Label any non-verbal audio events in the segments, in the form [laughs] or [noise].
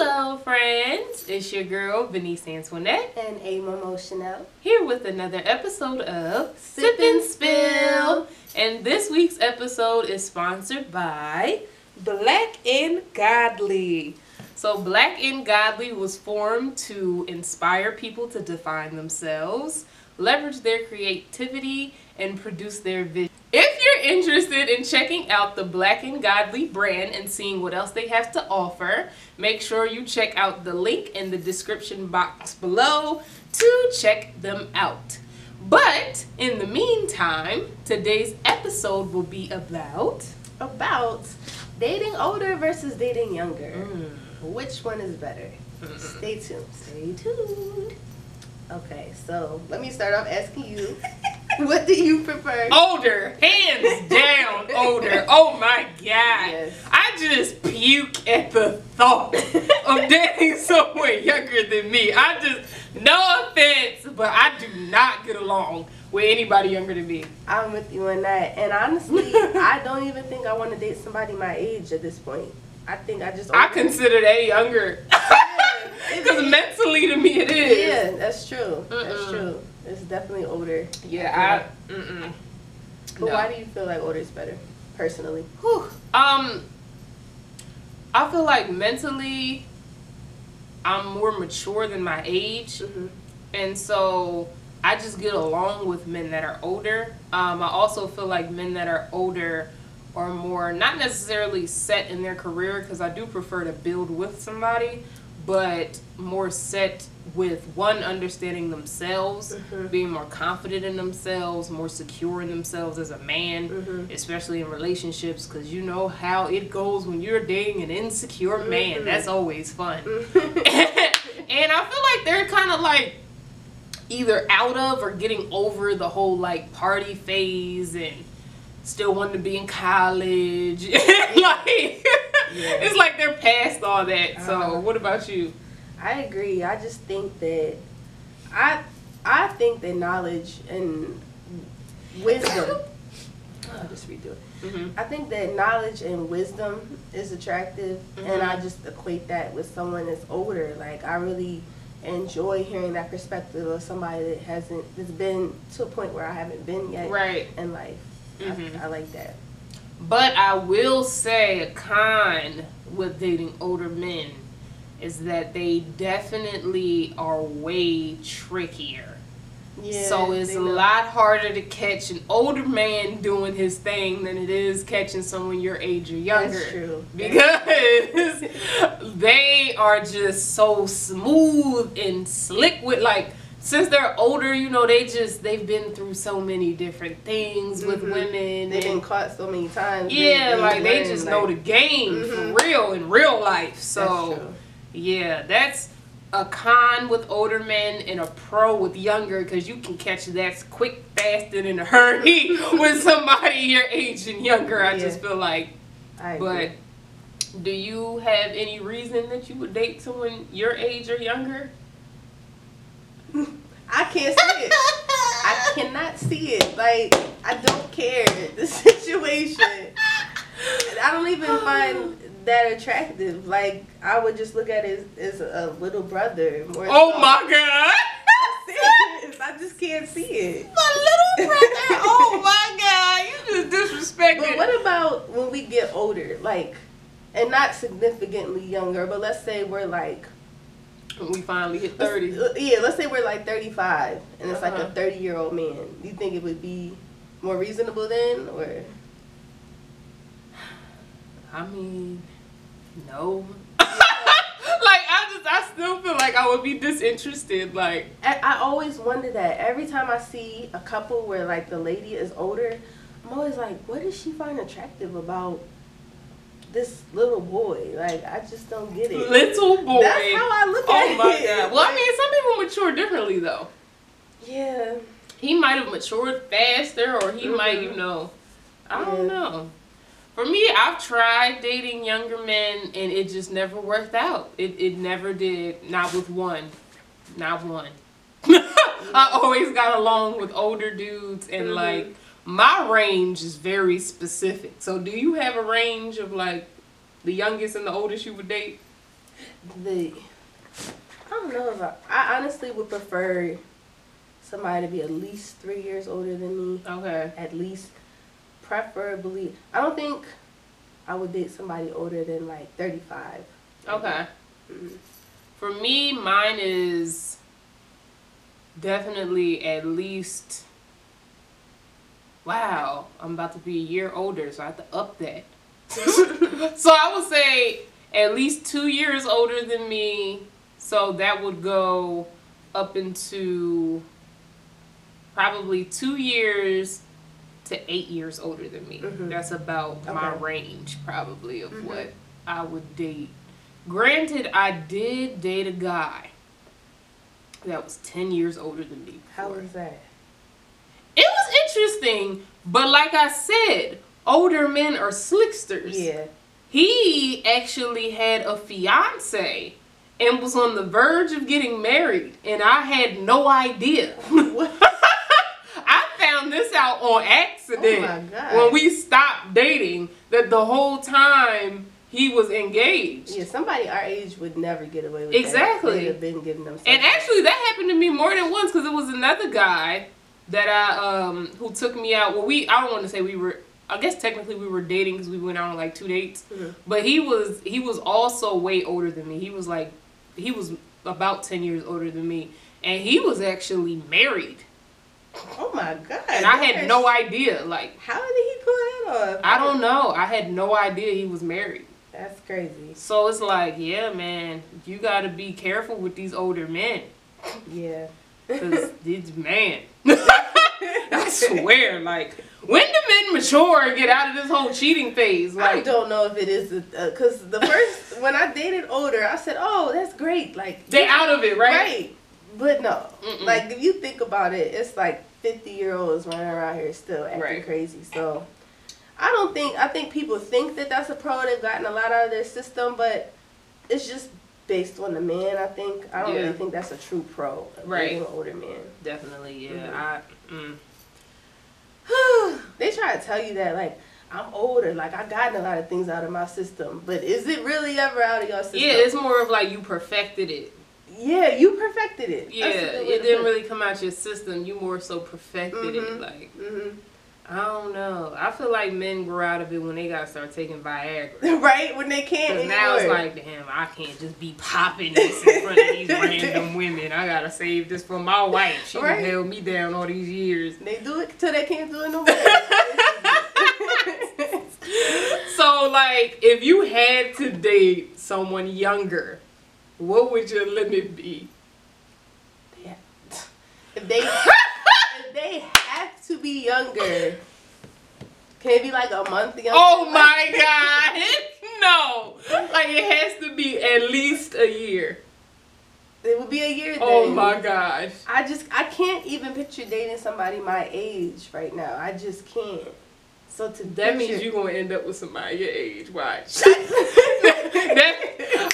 Hello, friends. It's your girl, Venice Antoinette, and A Momo Chanel. here with another episode of Sip and Spill. And this week's episode is sponsored by Black and Godly. So, Black and Godly was formed to inspire people to define themselves, leverage their creativity, and produce their vision. If you're interested in checking out the Black and Godly brand and seeing what else they have to offer, make sure you check out the link in the description box below to check them out. But in the meantime, today's episode will be about About dating older versus dating younger. Mm. Which one is better? Stay tuned. Stay tuned. Okay, so let me start off asking you, [laughs] what do you prefer? older, hands down older. [laughs] Oh my god. Yes. I just puke at the thought of [laughs] dating someone younger than me. I just no offense, but I do not get along with anybody younger than me. I'm with you on that. And honestly, I don't even think I want to date somebody my age at this point. I think I just. I consider that younger. Because mentally to me it is. Yeah, that's true. That's Mm-mm. true. It's definitely older. Yeah, I mm-mm. But No. why do you feel like older is better, personally? Whew. Um, I feel like mentally, I'm more mature than my age, Mm-hmm. and so I just get along with men that are older. Um, I also feel like men that are older are more not necessarily set in their career because I do prefer to build with somebody, but more set with one understanding themselves, Mhm. being more confident in themselves, more secure in themselves as a man Mhm. especially in relationships, because you know how it goes when you're dating an insecure man. Mhm. That's always fun. Mm-hmm. [laughs] and I feel like they're kind of like either out of or getting over the whole like party phase and still wanting to be in college. [laughs] like Yeah. it's like they're past all that. So Uh-huh. what about you? I agree. I just think that I I think that knowledge and wisdom. [coughs] I'll just redo it. hmm I think that knowledge and wisdom is attractive, and I Mhm. just equate that with someone that's older. Like I really enjoy hearing that perspective of somebody that hasn't that's been to a point where I haven't been yet Right. in life. Mhm. I, I like that. But I will say a con with dating older men is that they definitely are way trickier. Yeah, so it's a lot harder to catch an older man doing his thing than it is catching someone your age or younger. That's true. Because [laughs] they are just so smooth and slick with like since they're older, you know, they just they've been through so many different things with Mhm. women. They've been caught so many times. yeah, like they just like- know the game Mhm. for real in real life. So true. yeah, that's a con with older men and a pro with younger because you can catch that quick, fast, and in a hurry [laughs] with [laughs] somebody your age and younger. I just feel like. But do you have any reason that you would date someone your age or younger? I can't see it. I [laughs] cannot see it. Like I don't care the [laughs] situation. I don't even find that attractive. Like I would just look at it as, as a little brother. More Oh so. my god! I just can't see it. [laughs] My little brother! Oh my god! You just disrespected. But what about when we get older, like, and not significantly younger, but let's say we're like when we finally hit let's- 30? uh, Yeah, let's say we're like thirty-five, and it's like Uh-huh. a thirty-year-old man. Do you think it would be more reasonable then, or? I mean, no. [laughs] like I just, I still feel like I would be disinterested. Like, I, I always wonder that every time I see a couple where like the lady is older, I'm always like, what does she find attractive about this little boy? Like I just don't get it. little boy. That's how I look at oh my it. god. Well, I mean, some people mature differently though. yeah, He might have matured faster, or he might, you Mhm. know, I don't Yeah. know. For me, I've tried dating younger men, and it just never worked out. It it never did. Not with one. Not one. [laughs] I always got along with older dudes, and Mhm. like my range is very specific. So, do you have a range of like the youngest and the oldest you would date? the I don't know if I, I honestly would prefer somebody to be at least three years older than me. Okay. At least, preferably. I don't think I would date somebody older than like thirty five. Okay. Mm-hmm. For me, mine is definitely at least. Wow, I'm about to be a year older, so I have to up that. [laughs] so I would say at least two years older than me. So that would go up into probably two years to eight years older than me. Mhm. That's about my range, probably, of Mhm. what I would date. Granted, I did date a guy that was 10 years older than me. How was that? Interesting, but like I said, older men are slicksters. Yeah. He actually had a fiance and was on the verge of getting married, and I had no idea. [laughs] [laughs] I found this out on accident Oh my God. when we stopped dating that the whole time he was engaged. Yeah, somebody our age would never get away with Exactly. that. They'd been giving them. And actually, that happened to me more than once because it was another guy that I um who took me out. Well, we I don't want to say we were. I guess technically we were dating because we went out on like two dates. Mhm. But he was he was also way older than me. He was like he was about ten years older than me, and he was actually married. Oh my god. And I had no idea. Like How did he pull that off? I don't know. I had no idea he was married. That's crazy. So it's like, yeah, man, you got to be careful with these older men. Yeah. Cause [laughs] these man, I swear, like when do men mature and get out of this whole cheating phase? Like, I don't know if it is because the first when I dated older, I said, "Oh, that's great." Like they out of it, right? right, but no. Mm-mm. Like if you think about it, it's like fifty year olds running around here still acting Right. crazy. So I don't think I think people think that that's a pro. They've gotten a lot out of their system, but it's just based on the man. I think I don't Yeah. really think that's a true pro. Right. an older man. Definitely, yeah. Mhm. I, mm. [sighs] they try to tell you that like I'm older, like I've gotten a lot of things out of my system, but is it really ever out of your system? Yeah, it's more of like you perfected it. yeah, you perfected it. Yeah, it didn't really come out your system. You more so perfected it. Mhm. Like hmm I don't know. I feel like men grow out of it when they gotta start taking Viagra. [laughs] right when they can't Cause anymore. now it's like, damn, I can't just be popping this in front of these [laughs] random women. I gotta save this for my wife. She Right. held me down all these years. they do it till they can't do it no more. [laughs] So, like, if you had to date someone younger, what would your limit be? if they if they have to be younger, can it be like a month younger? Oh my god! [laughs] No! Like, it has to be at least a year. It would be a year. Oh then. Oh my gosh. I just I can't even picture dating somebody my age right now. I just can't. So to That means you're gonna end up with somebody your age. Watch. that,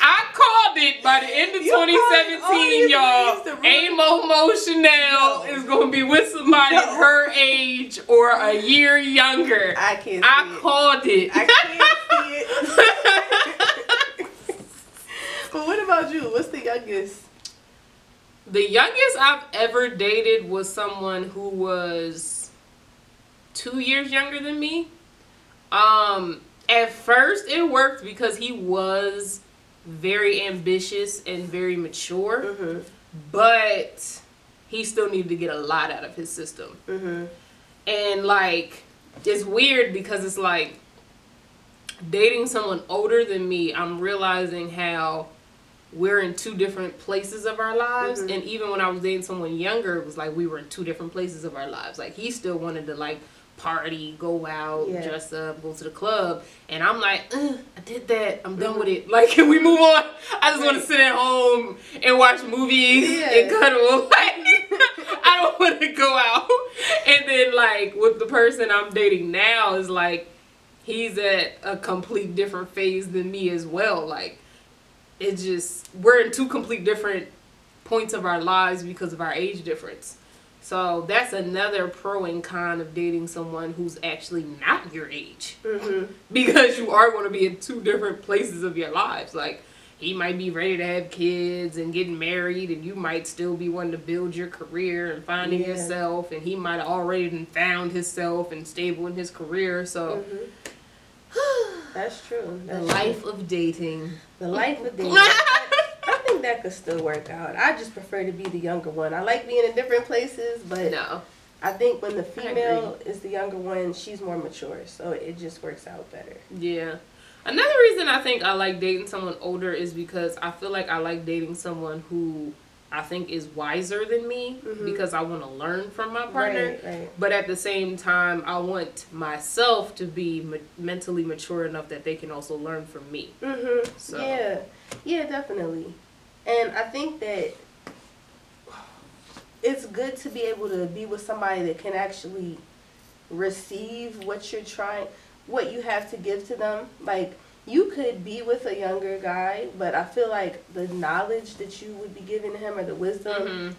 I called it by the end of You called it all 2017, y'all. things to ruin- Amo Mo Chanel No. is gonna be with somebody No. her age or a year younger. I can't. See I it. called it. I can't see it. [laughs] but what about you? What's the youngest? the youngest I've ever dated was someone who was two years younger than me. Um, at first it worked because he was very ambitious and very mature, Mm-hmm. but he still needed to get a lot out of his system. Mm-hmm. And like, it's weird because it's like dating someone older than me, I'm realizing how we're in two different places of our lives. Mhm. And even when I was dating someone younger, it was like we were in two different places of our lives. Like, he still wanted to like party, go out, Yeah. dress up, go to the club. And I'm like, uh, I did that. I'm done mm-hmm. with it. [laughs] Like, can we move on? I just want to sit at home and watch movies Yeah. and cuddle. [laughs] Like, I don't want to go out. And then, like, with the person I'm dating now, is like, he's at a complete different phase than me as well. Like, it's just, we're in two complete different points of our lives because of our age difference. So that's another pro and con of dating someone who's actually not your age Mm-hmm. because you are going to be in two different places of your lives. Like he might be ready to have kids and getting married, and you might still be wanting to build your career and finding Yeah. yourself, and he might have already found himself and stable in his career. So, Mhm. [sighs] That's true. the That's life of dating. The life of [laughs] dating. That could still work out. I just prefer to be the younger one. I like being in different places, but No. I think when the female is the younger one, she's more mature, so it just works out better. Yeah. Another reason I think I like dating someone older is because I feel like I like dating someone who I think is wiser than me Mhm. because I want to learn from my partner. Right, right. But at the same time, I want myself to be ma- mentally mature enough that they can also learn from me. Mhm. So- Yeah, yeah, definitely. And I think that it's good to be able to be with somebody that can actually receive what you're trying, what you have to give to them. Like you could be with a younger guy, but I feel like the knowledge that you would be giving him or the wisdom. Mhm.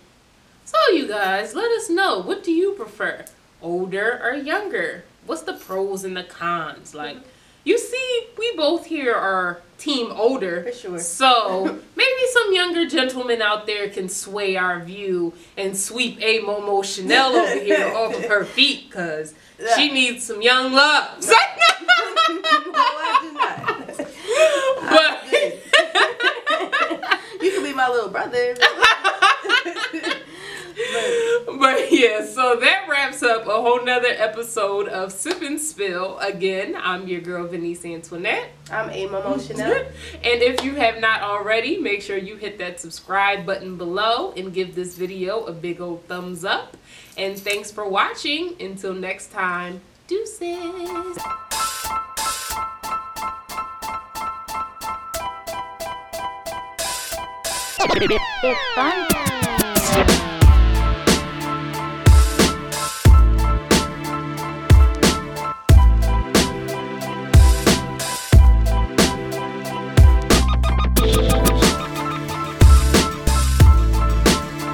So, you guys, let us know what do you prefer, older or younger? What's the pros and the cons? Like, you see, we both here are team older. For sure. So [laughs] maybe some younger gentlemen out there can sway our view and sweep a Momo Chanel over [laughs] here off of her feet because she needs some young love. [laughs] no, I do not. but you can be my little brother. but but [laughs] yeah, so that wraps up a whole nother episode of Sip and Spill. Again, I'm your girl Venice Antoinette. I'm a Momo Chanel. and if you have not already, make sure you hit that subscribe button below and give this video a big old thumbs up. And thanks for watching. Until next time, deuces. It's fun time.